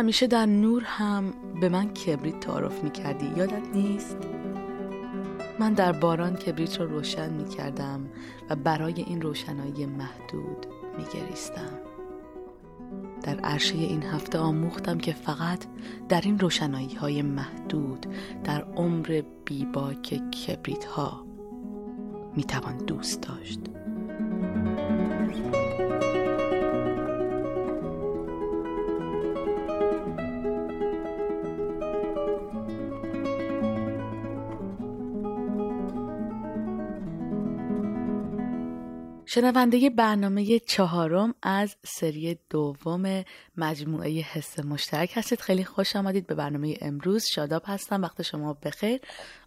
همیشه در نور هم به من کبریت تعارف می‌کردی. یادت نیست؟ من در باران کبریت رو روشن می‌کردم و برای این روشنایی محدود میگریستم. در عرشه این هفته آموختم که فقط در این روشنایی های محدود در عمر بیباک کبریت ها می‌توان دوست داشت. شنونده برنامه چهارم از سری دوم مجموعه حس مشترک هستید. خیلی خوش آمدید به برنامه امروز. شاداب هستم. وقت شما بخیر.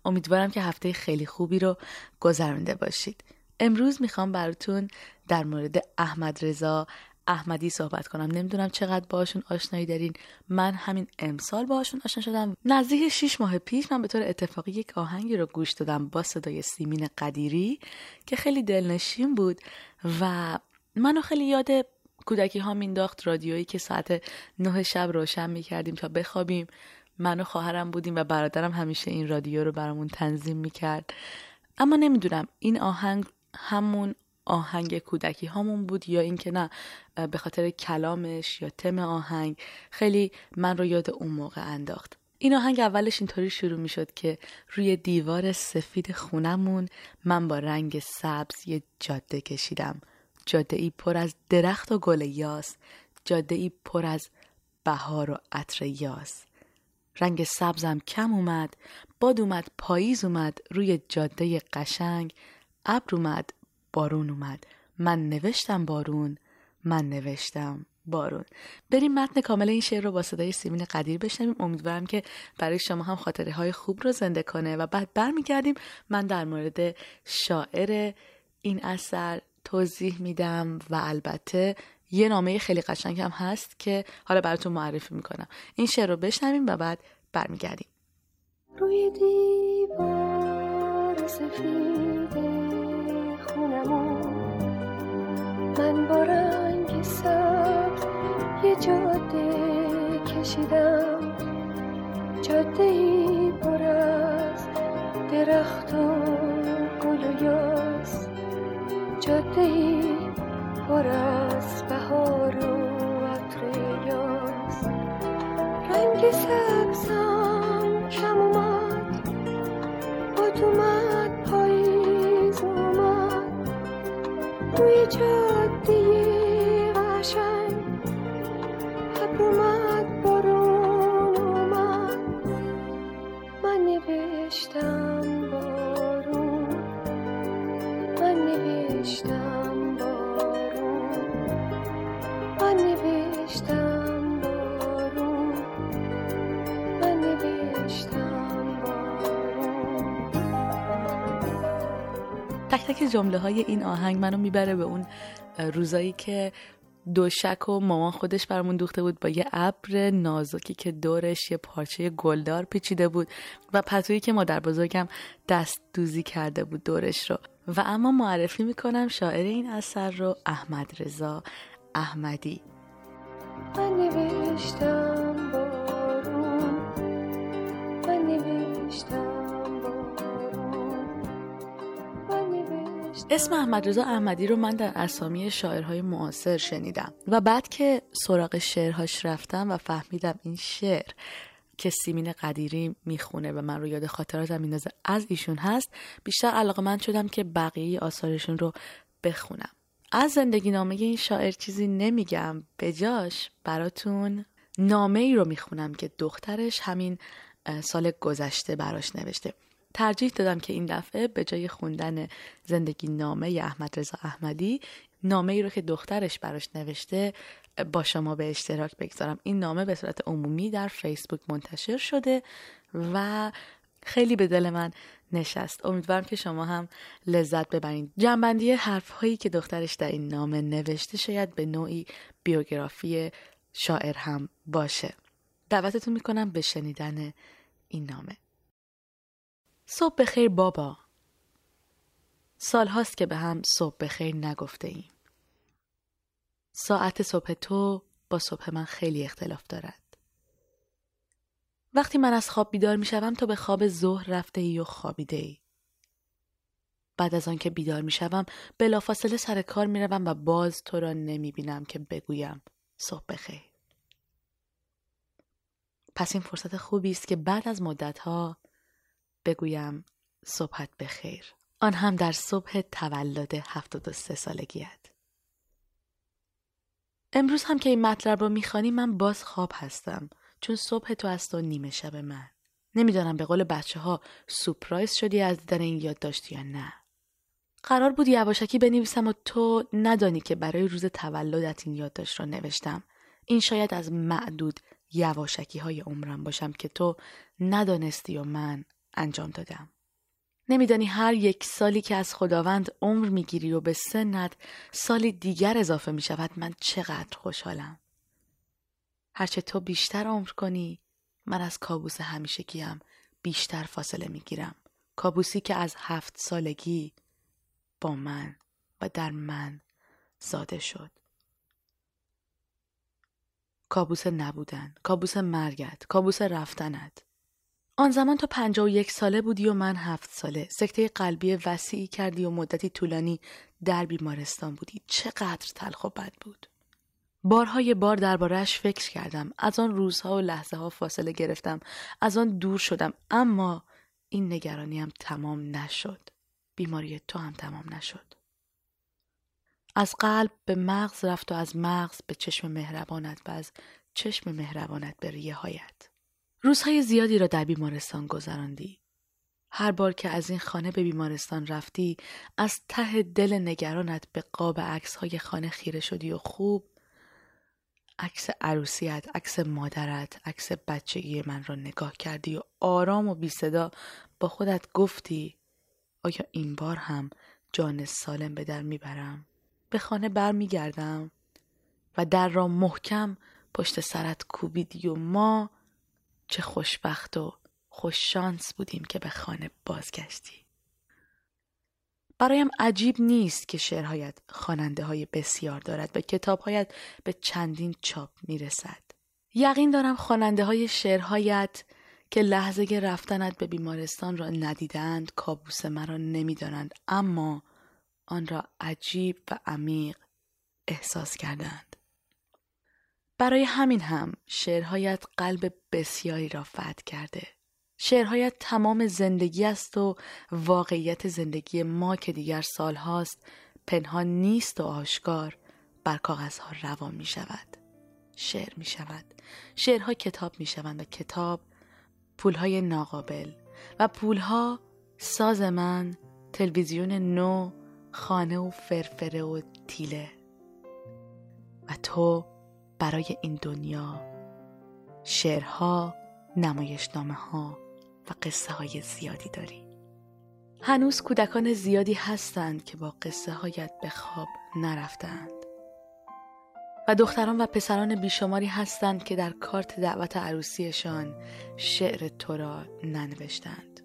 امیدوارم که هفته خیلی خوبی رو گذرانده باشید. امروز می‌خوام براتون در مورد احمد رضا احمدی صحبت کنم. نمی‌دونم چقدر باشون آشنایی دارین. من همین امسال باشون آشنا شدم. نزدیک 6 ماه پیش من به طور اتفاقی یک آهنگی رو گوش دادم با صدای سیمین قدیری که خیلی دلنشین بود و منو خیلی یاد کودکی ها مینداخت رادیویی که ساعت نه شب روشن می‌کردیم تا بخوابیم. من و خواهرم بودیم و برادرم همیشه این رادیو رو برامون تنظیم می‌کرد. اما نمی‌دونم این آهنگ همون آهنگ کودکی هامون بود یا اینکه نه به خاطر کلامش یا تم آهنگ. خیلی من رو یاد اون موقع انداخت. این آهنگ اولش اینطوری شروع می شد که روی دیوار سفید خونمون من با رنگ سبز یه جاده کشیدم. جاده ای پر از درخت و گل یاس. جاده ای پر از بهار و عطر یاس. رنگ سبزم کم اومد باد اومد پاییز اومد روی جاده قشنگ ابر اومد. بارون اومد. من نوشتم بارون. من نوشتم بارون. بریم متن کامل این شعر رو با صدای سیمین قدیر بشنویم. امیدوارم که برای شما هم خاطره های خوب رو زنده کنه. و بعد برمیگردیم. من در مورد شاعر این اثر توضیح میدم و البته یه نامه خیلی قشنگ هم هست که حالا براتون معرفی می‌کنم. این شعر رو بشنویم و بعد برمیگردیم. روی دیوار سفیده. من با رنگ سبز یه جاده کشیدم. جاده ای پر از درخت و گل و یاس. جاده ای پر از بهار و روی تک تک جمله های این آهنگ منو می‌بره به اون روزایی که دوشک و مامان خودش برامون دوخته بود با یه ابر نازکی که دورش یه پارچه گلدار پیچیده بود و پتویی که مادر بزرگم دست دوزی کرده بود دورش رو. و اما معرفی می‌کنم شاعر این اثر رو احمد رضا احمدی. من نوشتم اسم احمد رضا احمدی رو من در اسامی شاعرهای معاصر شنیدم و بعد که سراغ شعرهاش رفتم و فهمیدم این شعر که سیمین قدیری می‌خونه و من رو یاد خاطراتم میندازه از ایشون هست. بیشتر علاقه من شدم که بقیه آثارشون رو بخونم. از زندگی نامه این شاعر چیزی نمیگم. به جاش براتون نامه ای رو می‌خونم که دخترش همین سال گذشته براش نوشته. ترجیح دادم که این دفعه به جای خوندن زندگی نامه احمد رضا احمدی نامه ای رو که دخترش براش نوشته با شما به اشتراک بگذارم. این نامه به صورت عمومی در فیسبوک منتشر شده و خیلی به دل من نشست. امیدوارم که شما هم لذت ببرید جنبندی حرف هایی که دخترش در این نامه نوشته شاید به نوعی بیوگرافی شاعر هم باشه. دعوتتون می‌کنم به شنیدن این نامه. صبح بخیر بابا سال هاست که به هم صبح بخیر نگفته ایم. ساعت صبح تو با صبح من خیلی اختلاف دارد. وقتی من از خواب بیدار می شوم تو به خواب ظهر رفته ای و خوابیده ای. بعد از آنکه بیدار می شوم بلافاصله سر کار می روم و باز تو را نمی بینم که بگویم صبح بخیر. پس این فرصت خوبی است که بعد از مدتها بگویم صبحت بخیر. آن هم در صبح تولد 73 سالگیت. امروز هم که این مطلب رو می‌خوانی من باز خواب هستم چون صبح تو است و نیمه شب من. نمی‌دانم به قول بچه ها سپرایز شدی از دیدن این یادداشت یا نه. قرار بود یواشکی بنویسم و تو ندانی که برای روز تولدت این یادداشت را نوشتم. این شاید از معدود یواشکی های عمرم باشم که تو ندانستی و من انجام دادم. نمیدانی هر یک سالی که از خداوند عمر می‌گیری و به سنت سالی دیگر اضافه می شود من چقدر خوشحالم. هرچه تو بیشتر عمر کنی من از کابوس همیشگیم بیشتر فاصله می‌گیرم. کابوسی که از هفت سالگی با من و در من زاده شد. کابوس نبودن، کابوس مرگت، کابوس رفتنت. آن زمان تو پنجا و یک ساله بودی و من هفت ساله. سکته قلبی وسیعی کردی و مدتی طولانی در بیمارستان بودی. چقدر تلخ و بد بود. بارهای بار دربارهش فکر کردم. از آن روزها و لحظه ها فاصله گرفتم. از آن دور شدم. اما این نگرانیم تمام نشد. بیماری تو هم تمام نشد. از قلب به مغز رفت و از مغز به چشم مهربانت و از چشم مهربانت به ریه هایت. روزهای زیادی را در بیمارستان گذراندی. هر بار که از این خانه به بیمارستان رفتی از ته دل نگرانت به قاب عکس های خانه خیره شدی و خوب عکس عروسیت، عکس مادرت، عکس بچگی من را نگاه کردی و آرام و بی صدا با خودت گفتی آیا این بار هم جان سالم به در می‌برم؟ به خانه برمیگردم و در را محکم پشت سرت کوبیدی و ما چه خوشبخت و خوششانس بودیم که به خانه بازگشتی. برایم عجیب نیست که شعرهایت خواننده های بسیار دارد و کتابهایت به چندین چاپ می‌رسد. یقین دارم خواننده های شعرهایت که لحظه رفتنت به بیمارستان را ندیدند کابوس مرا نمی‌دانند اما آن را عجیب و عمیق احساس کردند. برای همین هم شعرهایت قلب بسیاری را فتح کرده. شعرهایت تمام زندگی است و واقعیت زندگی ما که دیگر سال هاست پنهان نیست و آشکار بر کاغذها روان می شود. شعر می شود. شعرها کتاب می شوند و کتاب پولهای ناقابل و پولها ساز من تلویزیون نو خانه و فرفره و تیله و تو برای این دنیا شعرها نمایشنامه ها و قصه های زیادی داری. هنوز کودکان زیادی هستند که با قصه هایت به خواب نرفتند و دختران و پسران بیشماری هستند که در کارت دعوت عروسیشان شعر تو را ننوشتند.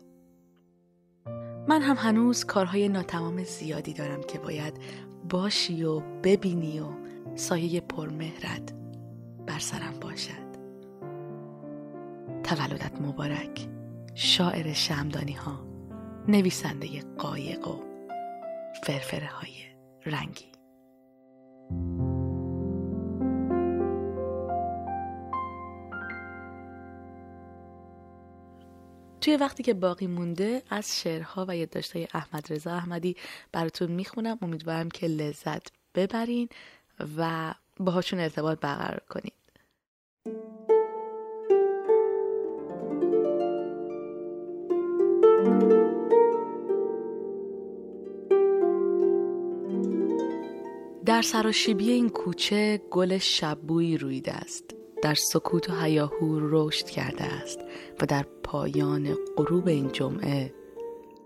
من هم هنوز کارهای ناتمام زیادی دارم که باید باشی و ببینی و سایه پرمهرت بر سرم باشد. تولدت مبارک شاعر شمدانی ها نویسنده قایق و فرفره های رنگی. توی وقتی که باقی مونده از شعرها و یادداشت‌های احمد رضا احمدی براتون می‌خونم. امیدوارم که لذت ببرین و باهاشون ارتباط برقرار کنید در سراشیبی این کوچه گل شبویی رویده است. در سکوت و هیاهو رشد کرده است و در پایان غروب این جمعه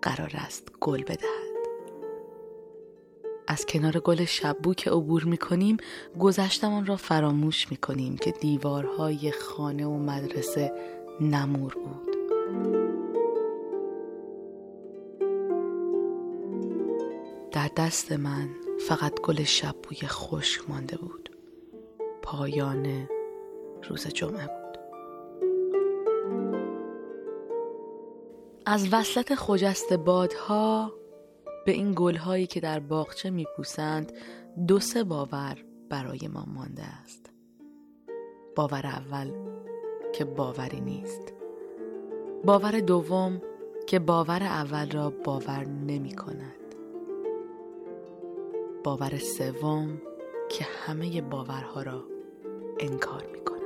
قرار است گل بدهد. از کنار گل شبو که عبور می کنیم گذشتمان را فراموش می کنیم که دیوارهای خانه و مدرسه نمور بود. در دست من فقط گل شبوی خشک مانده بود. پایان روز جمعه بود. از وصلت خجست بادها به این گلهایی که در باغچه میپوسند دو سه باور برای ما مانده است. باور اول که باوری نیست. باور دوم که باور اول را باور نمی کند باور سوم که همه باورها را انکار می کند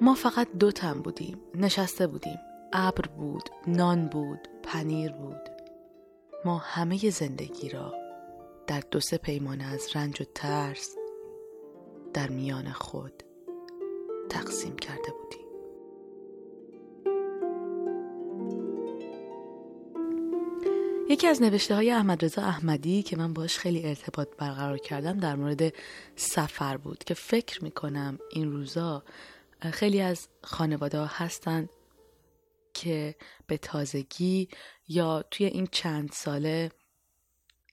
ما فقط دو تن بودیم. نشسته بودیم. ابر بود نان بود پنیر بود. ما همه زندگی را در دو سه پیمانه از رنج و ترس در میان خود تقسیم کرده بودیم. یکی از نوشته های احمد رضا احمدی که من باش خیلی ارتباط برقرار کردم در مورد سفر بود که فکر می‌کنم این روزا خیلی از خانواده ها هستند که به تازگی یا توی این چند ساله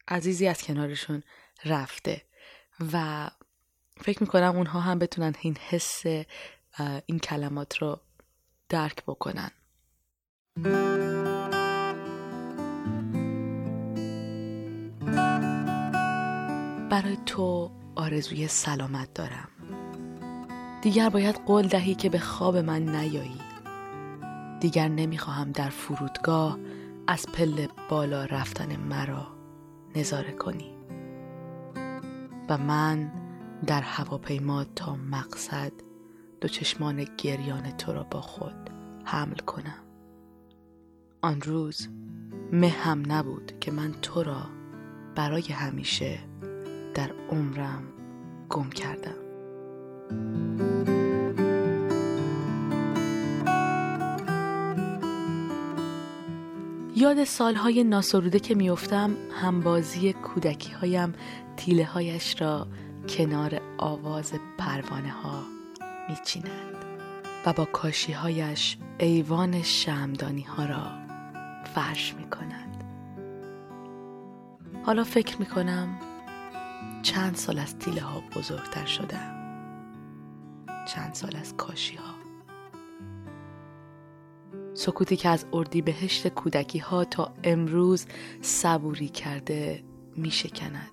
عزیزی از کنارشون رفته و فکر می‌کنم اونها هم بتونن این حس این کلمات رو درک بکنن. برای تو آرزوی سلامت دارم. دیگر باید قول دهی که به خواب من نیایی. دیگر نمی‌خواهم در فرودگاه از پله بالا رفتن مرا نظاره کنی. و من در هواپیما تا مقصد دو چشمان گریان تو را با خود حمل کنم. آن روز مهم نبود که من تو را برای همیشه در عمرم گم کردم یاد سالهای ناسروده که میافتم همبازی کودکی هایم تیله هایش را کنار آواز پروانه ها میچیند و با کاشی هایش ایوان شمدانی ها را فرش می کند. حالا فکر می کنم چند سال از تیله ها بزرگتر شدم چند سال از کاشی ها. سکوتی که از اردی بهشت کودکی ها تا امروز صبوری کرده می شکند.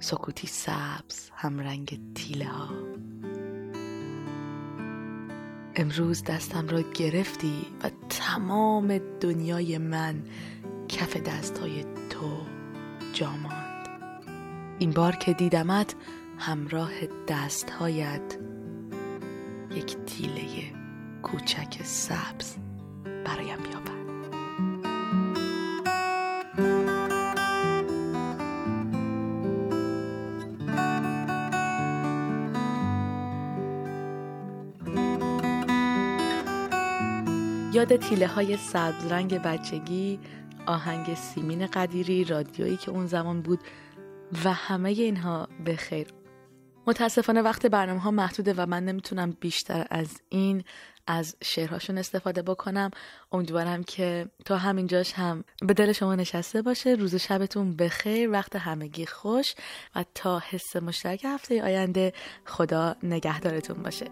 سکوتی سبز همرنگ تیله ها. امروز دستم را گرفتی و تمام دنیای من کف دستهای تو جاماند. این بار که دیدمت همراه دستهایت یک تیله کوچک سبز برایم بیاور یاد تیله های سبز رنگ بچگی آهنگ سیمین قدیری رادیویی که اون زمان بود و همه اینها به خیر متاسفانه وقت برنامه ها محدوده و من نمی‌تونم بیشتر از این از شعرهاشون استفاده بکنم. امیدوارم که تا همینجاش هم به دل شما نشسته باشه. روز شبتون بخیر وقت همگی خوش و تا حس مشترک هفته آینده خدا نگهدارتون باشه.